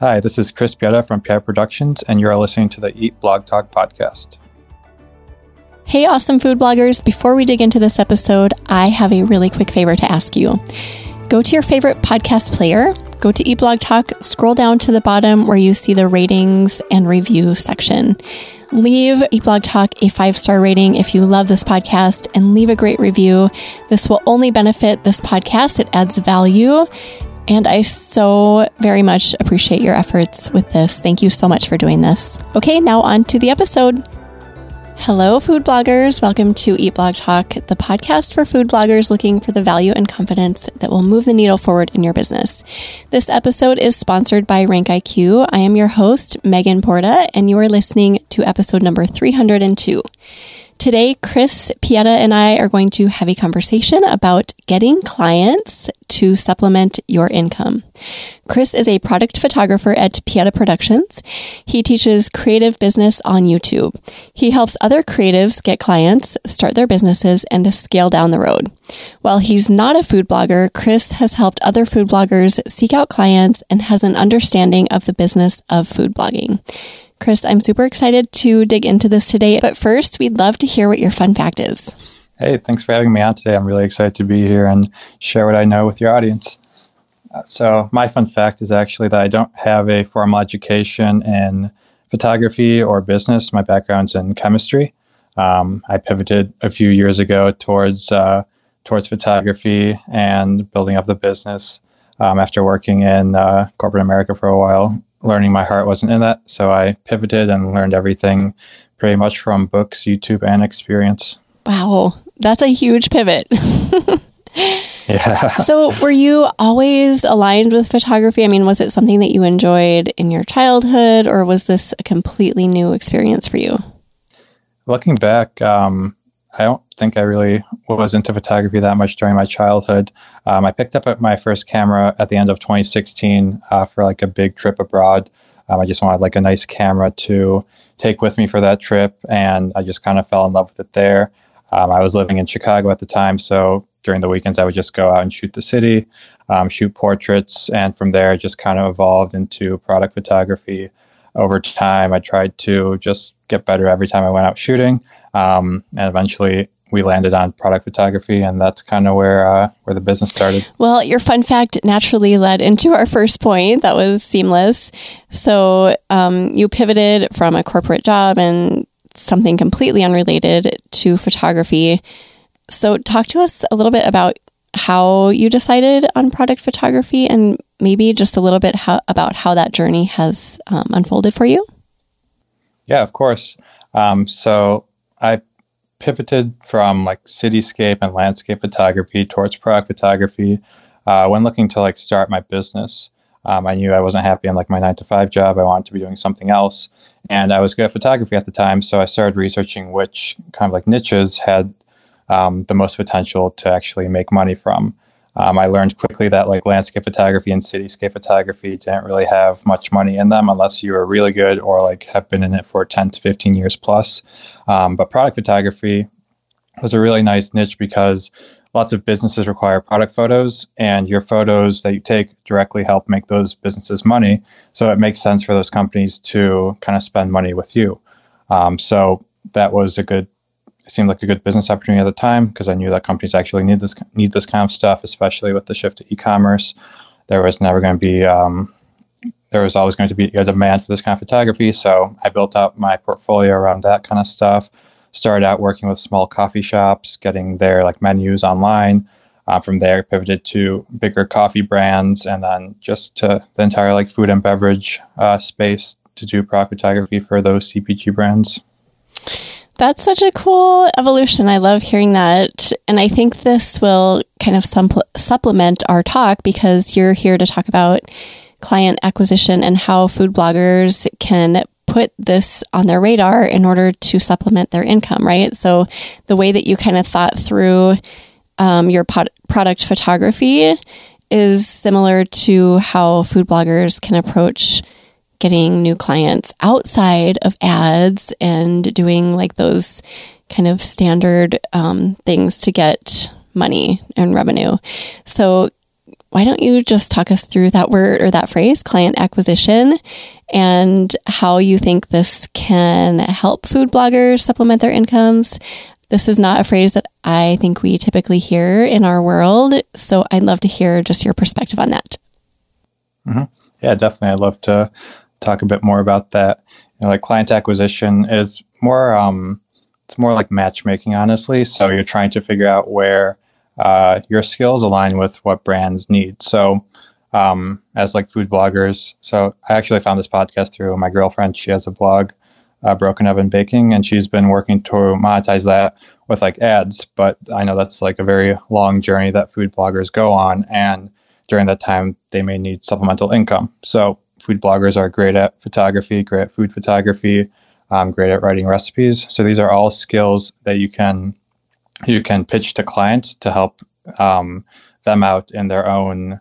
Hi, this is Chris Pieta from Pieta Productions, and you're listening to the Eat Blog Talk podcast. Hey, awesome food bloggers. Before we dig into this episode, I have a really quick favor to ask you. Go to your favorite podcast player, go to Eat Blog Talk, scroll down to the bottom where you see the ratings and review section. Leave Eat Blog Talk a five star rating if you love this podcast and leave a great review. This will only benefit this podcast, it adds value. And I so very much appreciate your efforts with this. Thank you so much for doing this. Okay, now on to the episode. Hello, food bloggers. Welcome to Eat Blog Talk, the podcast for food bloggers looking for the value and confidence that will move the needle forward in your business. This episode is sponsored by Rank IQ. I am your host, Megan Porta, and you are listening to episode number 302. Today, Chris Pieta and I are going to have a conversation about getting clients to supplement your income. Chris is a product photographer at Pieta Productions. He teaches creative business on YouTube. He helps other creatives get clients, start their businesses, and scale down the road. While he's not a food blogger, Chris has helped other food bloggers seek out clients and has an understanding of the business of food blogging. Chris, I'm super excited to dig into this today. But first, we'd love to hear what your fun fact is. Hey, thanks for having me on today. I'm really excited to be here and share what I know with your audience. Uh, so, my fun fact is actually that I don't have a formal education in photography or business. My background's in chemistry. Um, I pivoted a few years ago towards uh, towards photography and building up the business um, after working in uh, corporate America for a while learning my heart wasn't in that. So I pivoted and learned everything pretty much from books, YouTube, and experience. Wow, that's a huge pivot. yeah. So, were you always aligned with photography? I mean, was it something that you enjoyed in your childhood, or was this a completely new experience for you? Looking back, um, I don't think I really was into photography that much during my childhood. Um, I picked up my first camera at the end of 2016 uh, for like a big trip abroad. Um, I just wanted like a nice camera to take with me for that trip, and I just kind of fell in love with it there. Um, I was living in Chicago at the time, so during the weekends I would just go out and shoot the city, um, shoot portraits, and from there just kind of evolved into product photography. Over time, I tried to just get better every time I went out shooting. Um, and eventually we landed on product photography, and that's kind of where uh, where the business started. Well, your fun fact naturally led into our first point. That was seamless. So um, you pivoted from a corporate job and something completely unrelated to photography. So talk to us a little bit about how you decided on product photography, and maybe just a little bit how, about how that journey has um, unfolded for you. Yeah, of course. Um, so I pivoted from like cityscape and landscape photography towards product photography uh, when looking to like start my business. Um, I knew I wasn't happy in like my nine to five job. I wanted to be doing something else, and I was good at photography at the time. So I started researching which kind of like niches had um, the most potential to actually make money from. Um, I learned quickly that like landscape photography and cityscape photography didn't really have much money in them unless you were really good or like have been in it for 10 to 15 years plus. Um, but product photography was a really nice niche because lots of businesses require product photos and your photos that you take directly help make those businesses money. So it makes sense for those companies to kind of spend money with you. Um, so that was a good it seemed like a good business opportunity at the time because I knew that companies actually need this need this kind of stuff, especially with the shift to e-commerce. There was never going to be um, there was always going to be a demand for this kind of photography, so I built up my portfolio around that kind of stuff. Started out working with small coffee shops, getting their like menus online. Uh, from there, pivoted to bigger coffee brands, and then just to the entire like food and beverage uh, space to do product photography for those CPG brands. That's such a cool evolution. I love hearing that. And I think this will kind of supplement our talk because you're here to talk about client acquisition and how food bloggers can put this on their radar in order to supplement their income, right? So the way that you kind of thought through um, your pod- product photography is similar to how food bloggers can approach getting new clients outside of ads and doing like those kind of standard um, things to get money and revenue. So, why don't you just talk us through that word or that phrase, client acquisition, and how you think this can help food bloggers supplement their incomes? This is not a phrase that I think we typically hear in our world. So I'd love to hear just your perspective on that. Mm-hmm. Yeah, definitely. I'd love to talk a bit more about that. You know, like client acquisition is more, um, it's more like matchmaking, honestly. So you're trying to figure out where uh, your skills align with what brands need. So, um, as like food bloggers, so I actually found this podcast through my girlfriend. She has a blog, uh, Broken Oven Baking, and she's been working to monetize that with like ads. But I know that's like a very long journey that food bloggers go on, and during that time, they may need supplemental income. So, food bloggers are great at photography, great at food photography, um, great at writing recipes. So these are all skills that you can you can pitch to clients to help um, them out in their own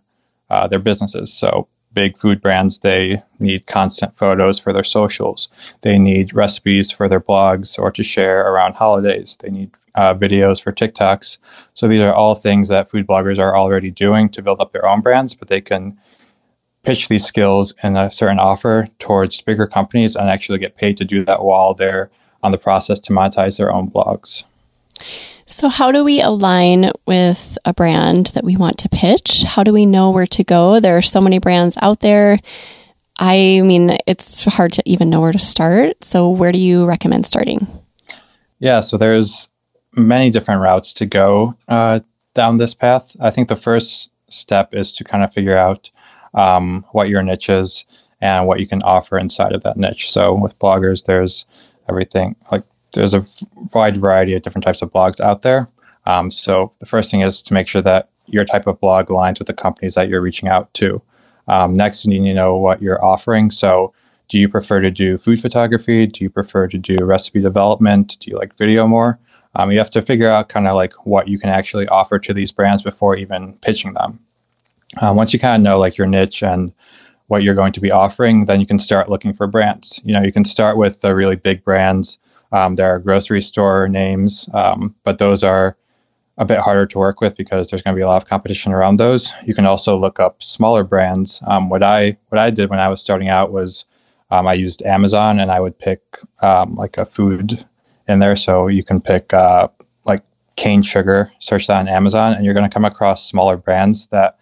uh, their businesses. So big food brands they need constant photos for their socials. They need recipes for their blogs or to share around holidays. They need uh, videos for TikToks. So these are all things that food bloggers are already doing to build up their own brands, but they can pitch these skills in a certain offer towards bigger companies and actually get paid to do that while they're on the process to monetize their own blogs. So, how do we align with a brand that we want to pitch? How do we know where to go? There are so many brands out there. I mean, it's hard to even know where to start. So, where do you recommend starting? Yeah, so there's many different routes to go uh, down this path. I think the first step is to kind of figure out um, what your niche is and what you can offer inside of that niche. So, with bloggers, there's everything like there's a wide variety of different types of blogs out there. Um, so the first thing is to make sure that your type of blog aligns with the companies that you're reaching out to. Um, next, you need to know what you're offering. So, do you prefer to do food photography? Do you prefer to do recipe development? Do you like video more? Um, you have to figure out kind of like what you can actually offer to these brands before even pitching them. Um, once you kind of know like your niche and what you're going to be offering, then you can start looking for brands. You know, you can start with the really big brands um, there are grocery store names, um, but those are a bit harder to work with because there's going to be a lot of competition around those. You can also look up smaller brands. Um, what I what I did when I was starting out was um, I used Amazon and I would pick um, like a food in there. So you can pick uh, like cane sugar, search that on Amazon, and you're going to come across smaller brands that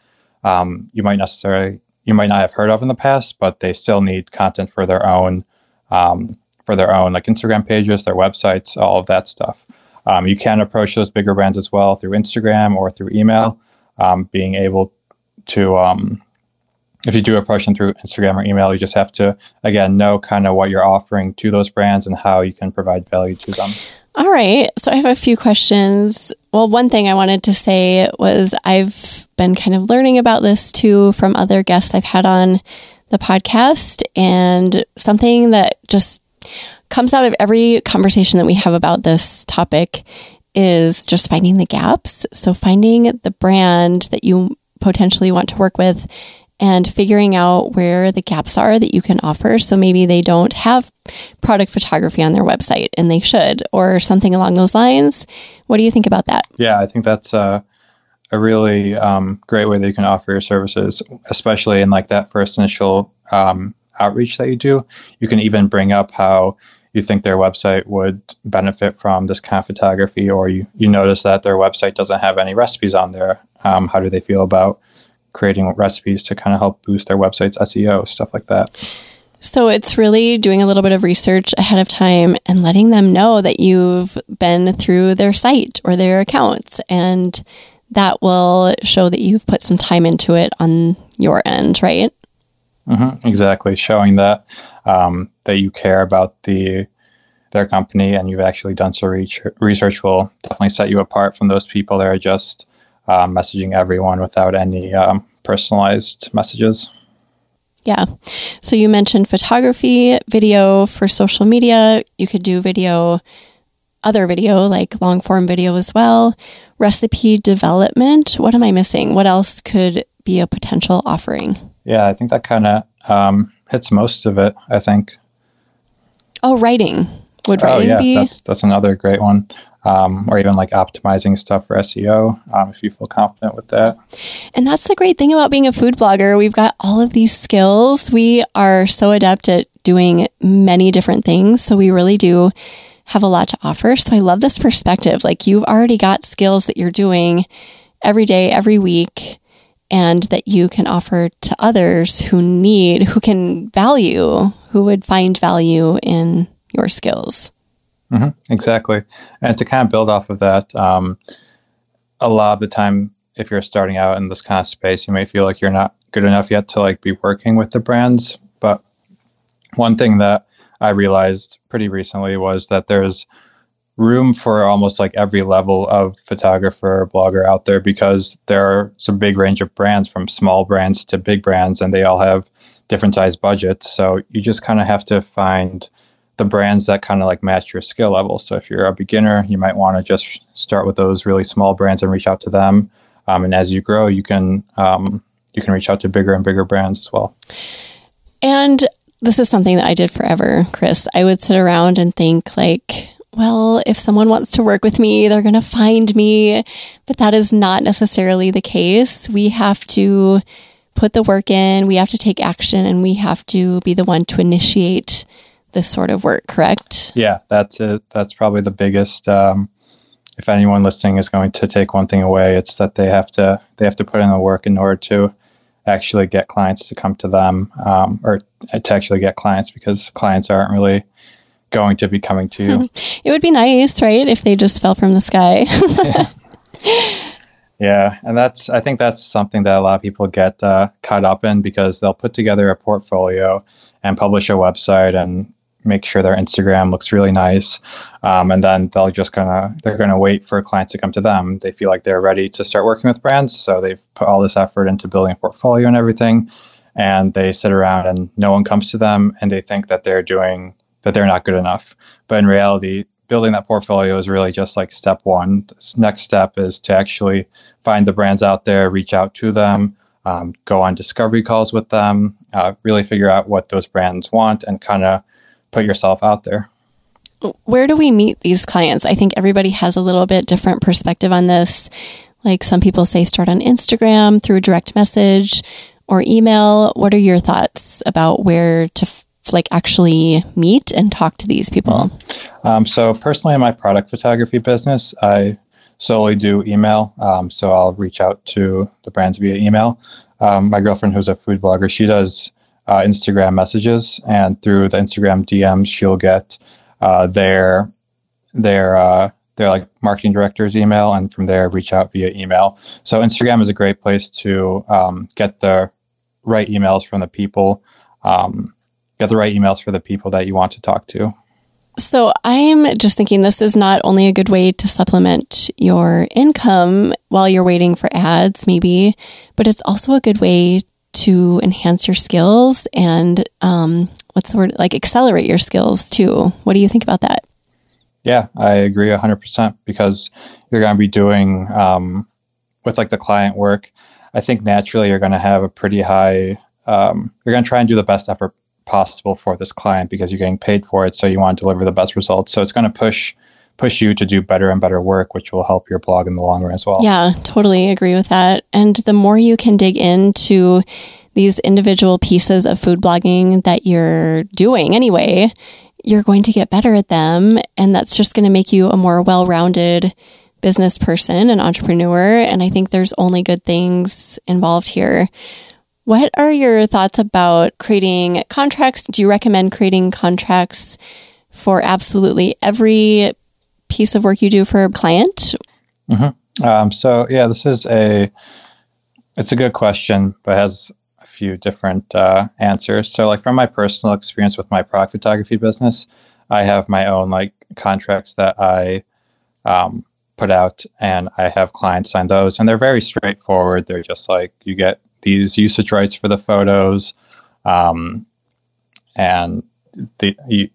um, you might necessarily you might not have heard of in the past, but they still need content for their own um, for their own, like Instagram pages, their websites, all of that stuff. Um, you can approach those bigger brands as well through Instagram or through email. Um, being able to, um, if you do approach them through Instagram or email, you just have to, again, know kind of what you're offering to those brands and how you can provide value to them. All right. So I have a few questions. Well, one thing I wanted to say was I've been kind of learning about this too from other guests I've had on the podcast and something that just comes out of every conversation that we have about this topic is just finding the gaps. So finding the brand that you potentially want to work with and figuring out where the gaps are that you can offer. So maybe they don't have product photography on their website and they should, or something along those lines. What do you think about that? Yeah, I think that's a, a really um, great way that you can offer your services, especially in like that first initial um, outreach that you do. You can even bring up how you think their website would benefit from this kind of photography, or you, you notice that their website doesn't have any recipes on there. Um, how do they feel about creating recipes to kind of help boost their website's SEO, stuff like that? So it's really doing a little bit of research ahead of time and letting them know that you've been through their site or their accounts and that will show that you've put some time into it on your end, right? Mm-hmm, exactly, showing that um, that you care about the their company and you've actually done some research will definitely set you apart from those people that are just uh, messaging everyone without any um, personalized messages. Yeah. So you mentioned photography, video for social media. You could do video, other video, like long form video as well. Recipe development. What am I missing? What else could be a potential offering? Yeah, I think that kind of um, hits most of it. I think. Oh, writing. Would oh, writing oh, yeah, be? That's that's another great one. Um, or even like optimizing stuff for SEO um, if you feel confident with that. And that's the great thing about being a food blogger. We've got all of these skills. We are so adept at doing many different things. So we really do have a lot to offer. So I love this perspective. Like you've already got skills that you're doing every day, every week, and that you can offer to others who need, who can value, who would find value in your skills. Mm-hmm, exactly. And to kind of build off of that, um, a lot of the time, if you're starting out in this kind of space, you may feel like you're not good enough yet to like be working with the brands. But one thing that I realized pretty recently was that there's room for almost like every level of photographer or blogger out there because there are some big range of brands from small brands to big brands and they all have different size budgets. So you just kind of have to find the brands that kind of like match your skill level. So if you're a beginner, you might want to just start with those really small brands and reach out to them. Um, and as you grow, you can um, you can reach out to bigger and bigger brands as well. And this is something that I did forever, Chris. I would sit around and think like, well, if someone wants to work with me, they're going to find me. But that is not necessarily the case. We have to put the work in, we have to take action, and we have to be the one to initiate this sort of work, correct? Yeah, that's it. That's probably the biggest. Um, if anyone listening is going to take one thing away, it's that they have to they have to put in the work in order to actually get clients to come to them, um, or to actually get clients because clients aren't really going to be coming to you. it would be nice, right, if they just fell from the sky. yeah, and that's I think that's something that a lot of people get uh, caught up in because they'll put together a portfolio and publish a website and make sure their Instagram looks really nice, um, and then they'll just gonna they're gonna wait for clients to come to them. They feel like they're ready to start working with brands, so they've put all this effort into building a portfolio and everything, and they sit around and no one comes to them, and they think that they're doing that they're not good enough. But in reality, building that portfolio is really just like step one. This next step is to actually find the brands out there, reach out to them. Um, go on discovery calls with them, uh, really figure out what those brands want, and kind of put yourself out there. Where do we meet these clients? I think everybody has a little bit different perspective on this. Like some people say start on Instagram through direct message or email. What are your thoughts about where to f- like actually meet and talk to these people? Um, so personally, in my product photography business, I solely do email. Um, so I'll reach out to the brands via email. Um, my girlfriend, who's a food blogger, she does uh, Instagram messages, and through the Instagram DMs, she'll get uh, their their uh, their like marketing director's email, and from there reach out via email. So Instagram is a great place to um, get the right emails from the people, um, get the right emails for the people that you want to talk to. So I'm just thinking this is not only a good way to supplement your income while you're waiting for ads, maybe, but it's also a good way to enhance your skills and um, what's the word like accelerate your skills too. What do you think about that? Yeah, I agree 100% because you're going to be doing um, with like the client work. I think naturally you're going to have a pretty high, um, you're going to try and do the best effort possible for this client because you're getting paid for it. So you want to deliver the best results. So it's going to push push you to do better and better work, which will help your blog in the long run as well. Yeah, totally agree with that. And the more you can dig into these individual pieces of food blogging that you're doing anyway, you're going to get better at them. And that's just going to make you a more well rounded business person and entrepreneur. And I think there's only good things involved here. What are your thoughts about creating contracts? Do you recommend creating contracts for absolutely every piece of work you do for a client? Mm-hmm. Um, so yeah, this is a it's a good question, but has a few different uh, answers. So like from my personal experience with my product photography business, I have my own like contracts that I um, put out, and I have clients sign those, and they're very straightforward. They're just like you get these usage rights for the photos, um, and the you,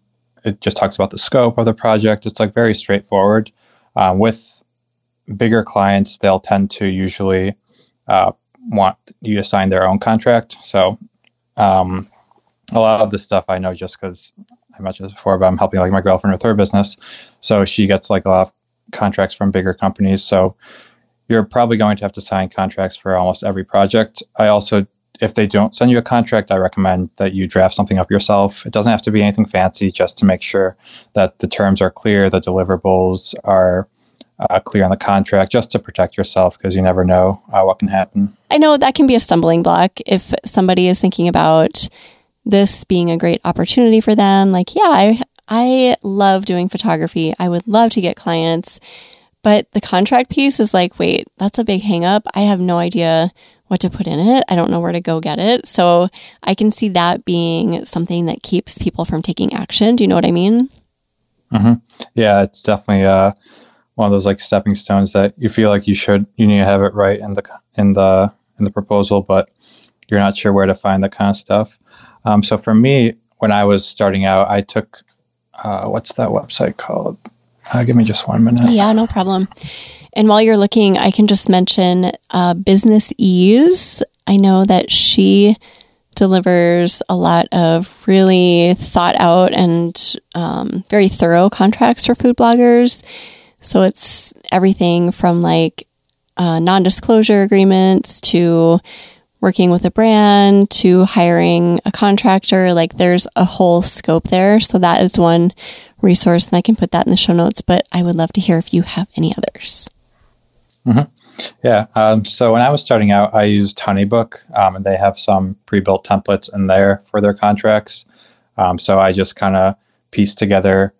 it just talks about the scope of the project. It's like very straightforward. Um, with bigger clients, they'll tend to usually uh, want you to sign their own contract. So um, a lot of this stuff I know just because I mentioned this before, but I'm helping like my girlfriend with her business. So she gets like a lot of contracts from bigger companies. So you're probably going to have to sign contracts for almost every project. I also, if they don't send you a contract, I recommend that you draft something up yourself. It doesn't have to be anything fancy, just to make sure that the terms are clear, the deliverables are uh, clear on the contract, just to protect yourself because you never know uh, what can happen. I know that can be a stumbling block if somebody is thinking about this being a great opportunity for them. Like, yeah, I I love doing photography. I would love to get clients. But the contract piece is like, wait, that's a big hang up. I have no idea what to put in it. I don't know where to go get it. So I can see that being something that keeps people from taking action. Do you know what I mean? Mm-hmm. Yeah, it's definitely uh, one of those like stepping stones that you feel like you should you need to have it right in the in the in the proposal, but you're not sure where to find that kind of stuff. Um, so for me, when I was starting out, I took uh, what's that website called? Uh, give me just one minute. Yeah, no problem. And while you're looking, I can just mention uh, Businessese. I know that she delivers a lot of really thought out and um, very thorough contracts for food bloggers. So it's everything from like uh, non disclosure agreements to working with a brand to hiring a contractor. Like there's a whole scope there. So that is one resource, and I can put that in the show notes. But I would love to hear if you have any others. Mm-hmm. Yeah. Um, so when I was starting out, I used Honeybook, um, and they have some pre-built templates in there for their contracts. Um, so I just kind of pieced together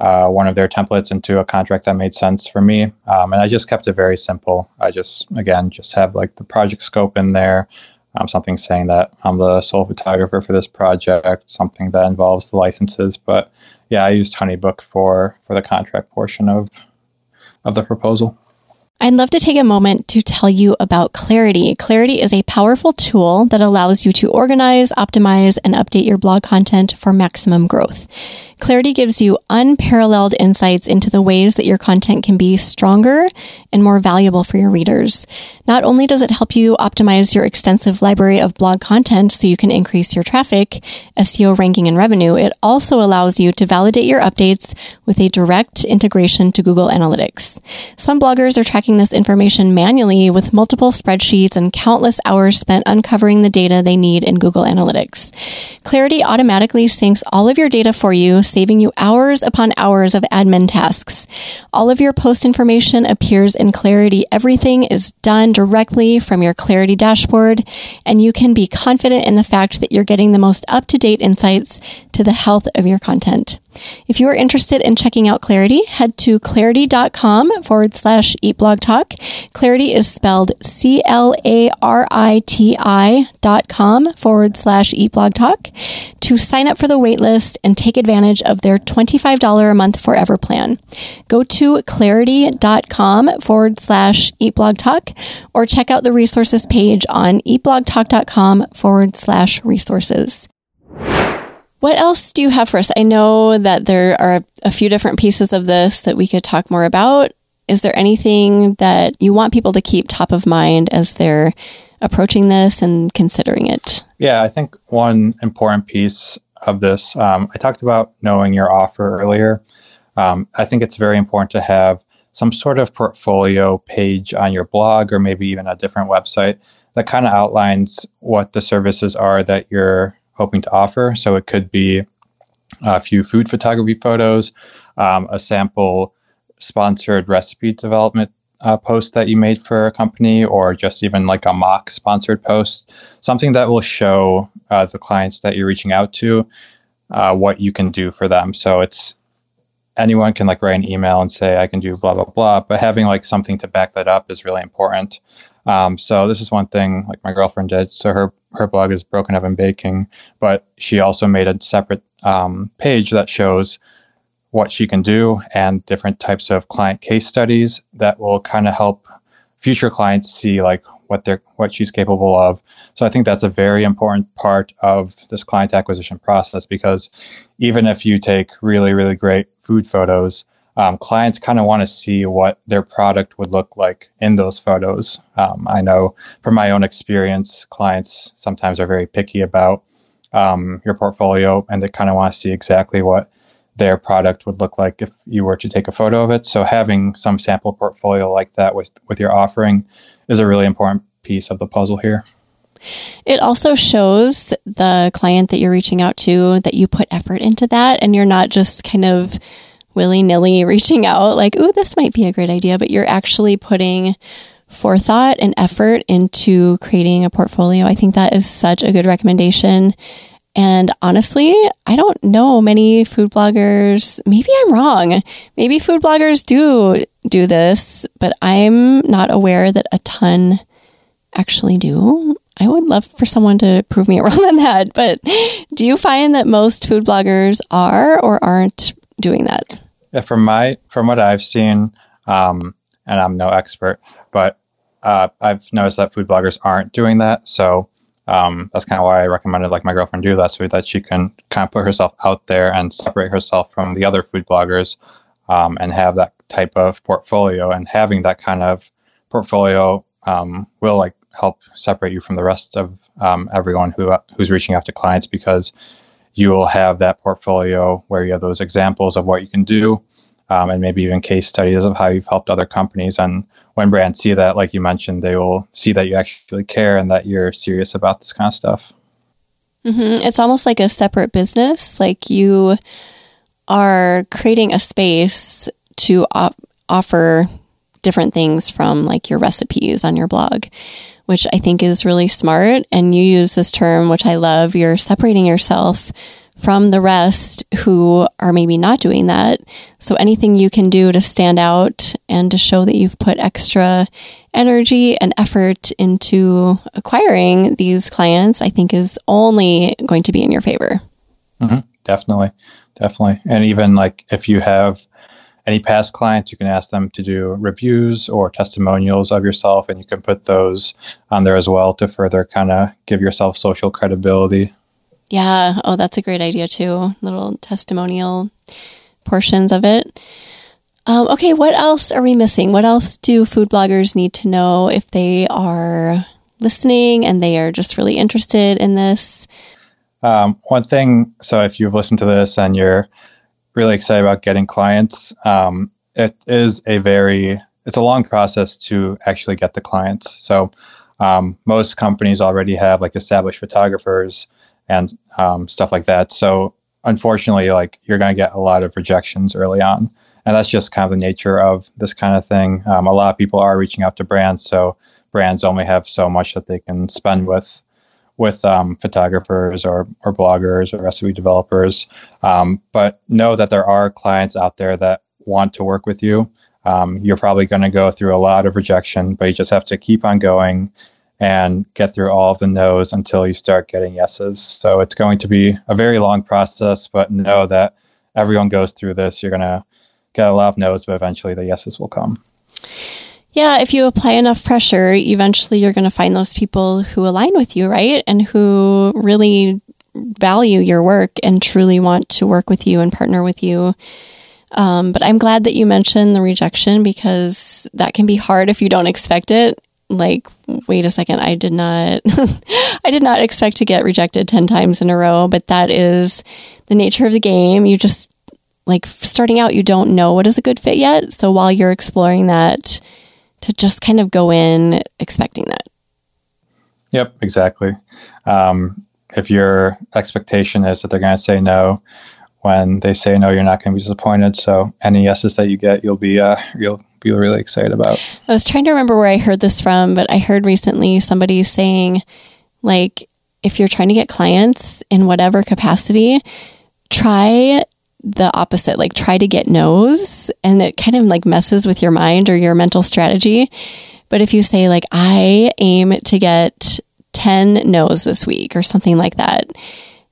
uh, one of their templates into a contract that made sense for me. Um, and I just kept it very simple. I just, again, just have like the project scope in there, um, something saying that I'm the sole photographer for this project, something that involves the licenses. But yeah, I used Honeybook for for the contract portion of of the proposal. I'd love to take a moment to tell you about Clariti. Clariti is a powerful tool that allows you to organize, optimize, and update your blog content for maximum growth. Clariti gives you unparalleled insights into the ways that your content can be stronger and more valuable for your readers. Not only does it help you optimize your extensive library of blog content so you can increase your traffic, SEO ranking, and revenue, it also allows you to validate your updates with a direct integration to Google Analytics. Some bloggers are tracking this information manually with multiple spreadsheets and countless hours spent uncovering the data they need in Google Analytics. Clariti automatically syncs all of your data for you saving you hours upon hours of admin tasks. All of your post information appears in Clariti. Everything is done directly from your Clariti dashboard, and you can be confident in the fact that you're getting the most up to date insights to the health of your content. If you are interested in checking out Clariti, head to clariti.com forward slash eatblogtalk. Clariti is spelled C L A R I T I dot com forward slash eatblogtalk to sign up for the waitlist and take advantage of their $25 a month forever plan. Go to clariti.com forward slash eatblogtalk or check out the resources page on eatblogtalk.com forward slash resources. What else do you have for us? I know that there are a few different pieces of this that we could talk more about. Is there anything that you want people to keep top of mind as they're approaching this and considering it? Yeah, I think one important piece of this, um, I talked about knowing your offer earlier. Um, I think it's very important to have some sort of portfolio page on your blog or maybe even a different website that kind of outlines what the services are that you're hoping to offer. So it could be a few food photography photos, um, a sample sponsored recipe development uh, post that you made for a company, or just even like a mock sponsored post, something that will show uh, the clients that you're reaching out to uh, what you can do for them. So it's anyone can like write an email and say I can do blah blah blah, but having like something to back that up is really important. Um, so this is one thing like my girlfriend did. So her her blog is Broken Oven Baking, but she also made a separate um, page that shows what she can do and different types of client case studies that will kind of help future clients see like what they're what she's capable of. So I think that's a very important part of this client acquisition process because even if you take really really great food photos, um, clients kind of want to see what their product would look like in those photos. Um, I know from my own experience, clients sometimes are very picky about um, your portfolio and they kind of want to see exactly what their product would look like if you were to take a photo of it. So having some sample portfolio like that with with your offering is a really important piece of the puzzle here. It also shows the client that you're reaching out to that you put effort into that and you're not just kind of willy nilly reaching out like, ooh, this might be a great idea, but you're actually putting forethought and effort into creating a portfolio. I think that is such a good recommendation. And honestly, I don't know many food bloggers. Maybe I'm wrong. Maybe food bloggers do do this, but I'm not aware that a ton actually do. I would love for someone to prove me wrong on that. But do you find that most food bloggers are or aren't doing that? Yeah, from my from what I've seen, um, and I'm no expert, but uh, I've noticed that food bloggers aren't doing that. So um, that's kind of why I recommended like my girlfriend do that, so that she can kind of put herself out there and separate herself from the other food bloggers, um, and have that type of portfolio. And having that kind of portfolio um, will like help separate you from the rest of um, everyone who who's reaching out to clients because you will have that portfolio where you have those examples of what you can do um, and maybe even case studies of how you've helped other companies. And when brands see that like you mentioned they will see that you actually care and that you're serious about this kind of stuff. Mm-hmm. it's almost like a separate business. Like you are creating a space to op- offer different things from like your recipes on your blog which I think is really smart. And you use this term, which I love. You're separating yourself from the rest who are maybe not doing that. So anything you can do to stand out and to show that you've put extra energy and effort into acquiring these clients, I think is only going to be in your favor. Mm-hmm. Definitely. Definitely. And even like if you have any past clients, you can ask them to do reviews or testimonials of yourself, and you can put those on there as well to further kind of give yourself social credibility. Yeah. Oh, that's a great idea too. Little testimonial portions of it. Um, okay, what else are we missing? What else do food bloggers need to know if they are listening and they are just really interested in this? Um, one thing, so if you've listened to this and you're really excited about getting clients. Um, it is a very it's a long process to actually get the clients. So um, most companies already have like established photographers and um, stuff like that. So unfortunately, like you're going to get a lot of rejections early on, and that's just kind of the nature of this kind of thing. Um, a lot of people are reaching out to brands, so brands only have so much that they can spend with with um, photographers or, or bloggers or recipe developers. Um, but know that there are clients out there that want to work with you. Um, you're probably going to go through a lot of rejection, but you just have to keep on going and get through all of the no's until you start getting yeses. So it's going to be a very long process, but know that everyone goes through this. You're going to get a lot of no's, but eventually the yeses will come. Yeah, if you apply enough pressure, eventually you're going to find those people who align with you, right? And who really value your work and truly want to work with you and partner with you. Um, but I'm glad that you mentioned the rejection because that can be hard if you don't expect it. Like, wait a second, I did not, I did not expect to get rejected 10 times in a row, but that is the nature of the game. You just, like, starting out, you don't know what is a good fit yet. So while you're exploring that, to just kind of go in expecting that. Yep, exactly. Um, if your expectation is that they're going to say no, when they say no, you're not going to be disappointed. So any yeses that you get, you'll be uh, you'll be really excited about. I was trying to remember where I heard this from, but I heard recently somebody saying, like, if you're trying to get clients in whatever capacity, try the opposite, like try to get no's and it kind of like messes with your mind or your mental strategy. But if you say like, I aim to get 10 no's this week or something like that,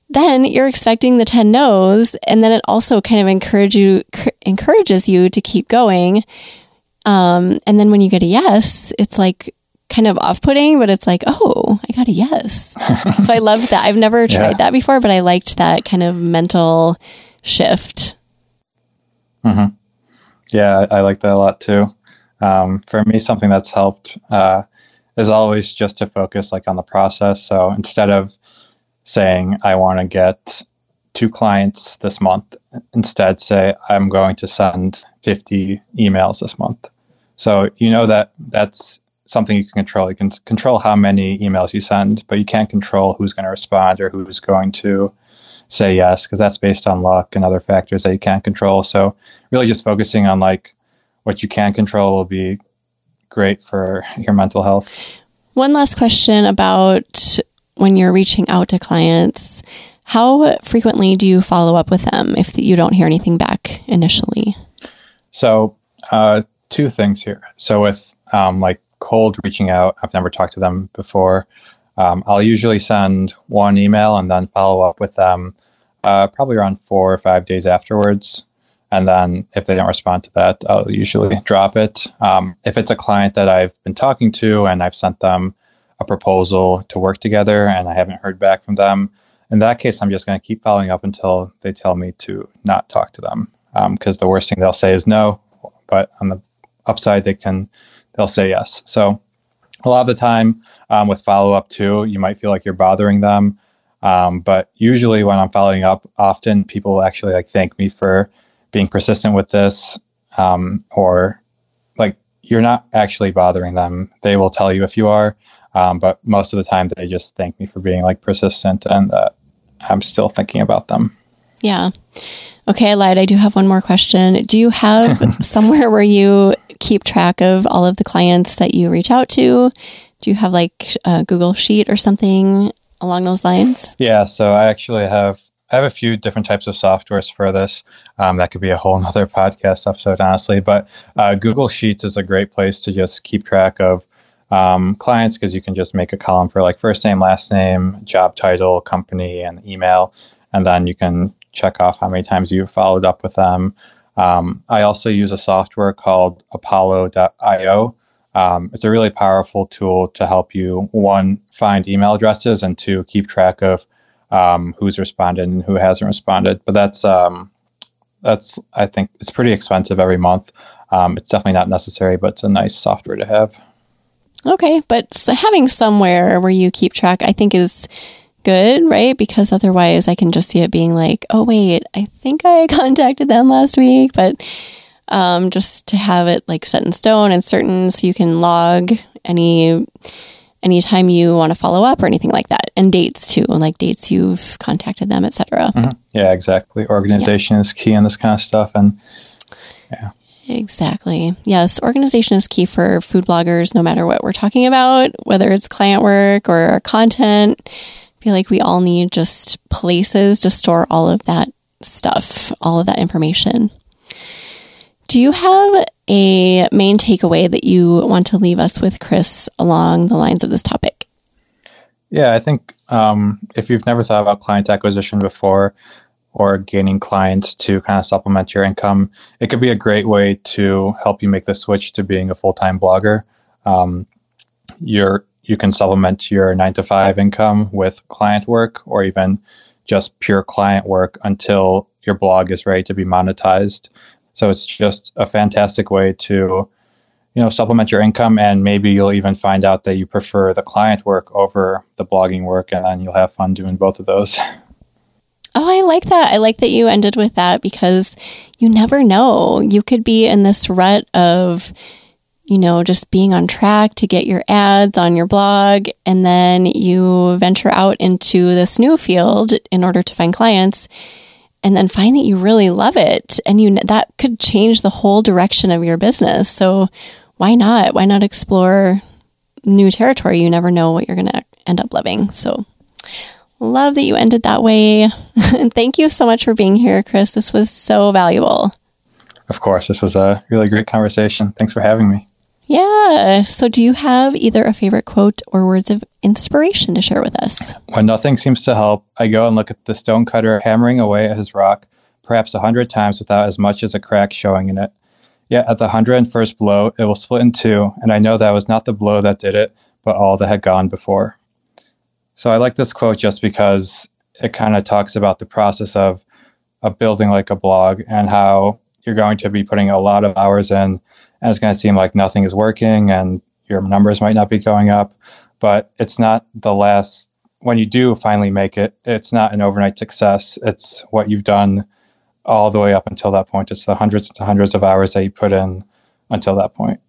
then you're expecting the 10 no's. And then it also kind of encourage you, encourages you to keep going. Um, and then when you get a yes, it's like kind of off putting, but it's like, oh, I got a yes. so I loved that. I've never tried yeah. that before, but I liked that kind of mental shift. Mm-hmm. Yeah, I, like that a lot too. Um, for me, something that's helped uh, is always just to focus like on the process. So instead of saying I want to get two clients this month. Instead, say I'm going to send 50 emails this month. So you know that that's something you can control. You can control how many emails you send, but you can't control who's going to respond or who's going to say yes because that's based on luck and other factors that you can't control. So really just focusing on like what you can control will be great for your mental health. One last question about when you're reaching out to clients. How frequently do you follow up with them if you don't hear anything back initially? So, uh, two things here. So, with um, like cold reaching out, I've never talked to them before. Um, I'll usually send one email and then follow up with them uh, probably around four or five days afterwards. And then if they don't respond to that, I'll usually drop it. Um, if it's a client that I've been talking to and I've sent them a proposal to work together and I haven't heard back from them, in that case, I'm just going to keep following up until they tell me to not talk to them. Because um, the worst thing they'll say is no, but on the upside, they can they'll say yes. So a lot of the time um, with follow up too, you might feel like you're bothering them. Um, but usually when I'm following up, often people actually like thank me for being persistent with this, um, or like you're not actually bothering them. They will tell you if you are, um, but most of the time they just thank me for being like persistent and that I'm still thinking about them. Yeah. Okay, I lied. I do have one more question. Do you have somewhere where you keep track of all of the clients that you reach out to? Do you have like a Google Sheet or something along those lines? Yeah, so I actually have I have a few different types of softwares for this. Um, that could be a whole other podcast episode, honestly. But uh, Google Sheets is a great place to just keep track of um, clients because you can just make a column for like first name, last name, job title, company, and email, and then you can check off how many times you've followed up with them. Um, I also use a software called Apollo.io. Um, it's a really powerful tool to help you one find email addresses and two keep track of um, who's responded and who hasn't responded. But that's um, that's I think it's pretty expensive every month. Um, it's definitely not necessary, but it's a nice software to have. Okay, but having somewhere where you keep track, I think is good, right? Because otherwise, I can just see it being like, oh wait, I think I contacted them last week, but um, just to have it like set in stone and certain, so you can log any anytime you want to follow up or anything like that and dates too like dates you've contacted them etc mm-hmm. yeah exactly organization yeah. is key in this kind of stuff and yeah Exactly. Yes, organization is key for food bloggers no matter what we're talking about, whether it's client work or content. I feel like we all need just places to store all of that stuff, all of that information. Do you have a main takeaway that you want to leave us with, Chris, along the lines of this topic? Yeah, I think um, if you've never thought about client acquisition before, or gaining clients to kind of supplement your income, it could be a great way to help you make the switch to being a full time blogger. Um, you're, you can supplement your nine to five income with client work or even just pure client work until your blog is ready to be monetized. So it's just a fantastic way to you know supplement your income and maybe you'll even find out that you prefer the client work over the blogging work and then you'll have fun doing both of those Oh, I like that. I like that you ended with that because you never know. You could be in this rut of, you know, just being on track to get your ads on your blog. And then you venture out into this new field in order to find clients and then find that you really love it. And you, that could change the whole direction of your business. So why not? Why not explore new territory? You never know what you're going to end up loving. So Love that you ended that way. And thank you so much for being here, Chris. This was so valuable. Of course, this was a really great conversation. Thanks for having me. Yeah. So, do you have either a favorite quote or words of inspiration to share with us? When nothing seems to help, I go and look at the stonecutter hammering away at his rock, perhaps a hundred times without as much as a crack showing in it. Yet at the hundred and first blow, it will split in two, and I know that was not the blow that did it, but all that had gone before. So I like this quote just because it kind of talks about the process of of building like a blog and how you're going to be putting a lot of hours in and it's going to seem like nothing is working and your numbers might not be going up but it's not the last when you do finally make it, it's not an overnight success. It's what you've done all the way up until that point. It's the hundreds and hundreds of hours that you put in until that point.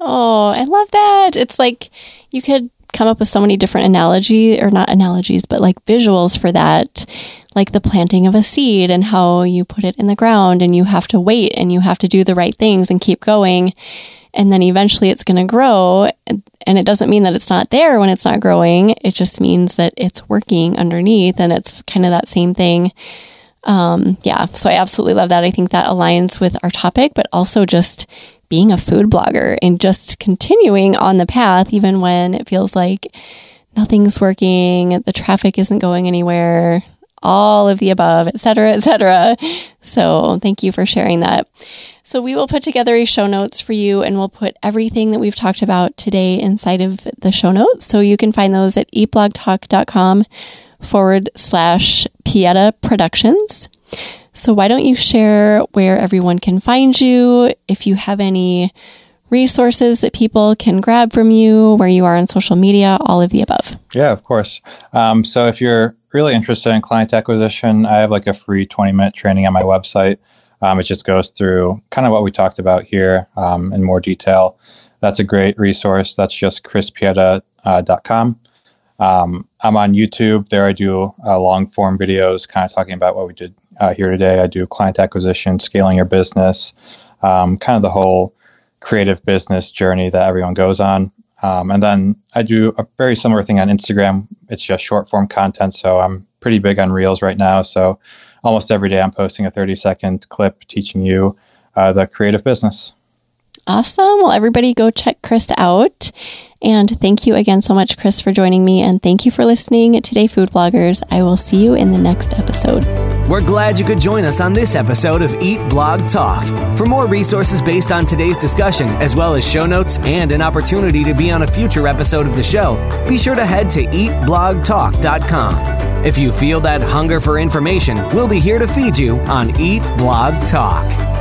Oh, I love that. It's like you could come up with so many different analogy or not analogies, but like visuals for that, like the planting of a seed and how you put it in the ground and you have to wait and you have to do the right things and keep going. And then eventually it's going to grow. And it doesn't mean that it's not there when it's not growing. It just means that it's working underneath and it's kind of that same thing. Um, yeah. So I absolutely love that. I think that aligns with our topic, but also just being a food blogger and just continuing on the path, even when it feels like nothing's working, the traffic isn't going anywhere, all of the above, et cetera, et cetera. So thank you for sharing that. So we will put together a show notes for you and we'll put everything that we've talked about today inside of the show notes. So you can find those at eatblogtalk.com forward slash Pieta Productions. So why don't you share where everyone can find you, if you have any resources that people can grab from you, where you are on social media, all of the above. Yeah, of course. Um, so if you're really interested in client acquisition, I have like a free 20 minute training on my website. Um, it just goes through kind of what we talked about here um, in more detail. That's a great resource. That's just chrispieta.com. Um, I'm on YouTube. There I do uh, long form videos kind of talking about what we did uh, here today. I do client acquisition, scaling your business, um, kind of the whole creative business journey that everyone goes on. Um, and then I do a very similar thing on Instagram. It's just short form content. So I'm pretty big on Reels right now. So almost every day I'm posting a 30 second clip teaching you uh, the creative business. Awesome. Well, everybody go check Chris out. And thank you again so much, Chris, for joining me. And thank you for listening today, food bloggers. I will see you in the next episode. We're glad you could join us on this episode of Eat Blog Talk. For more resources based on today's discussion, as well as show notes and an opportunity to be on a future episode of the show, be sure to head to eatblogtalk.com. If you feel that hunger for information, we'll be here to feed you on Eat Blog Talk.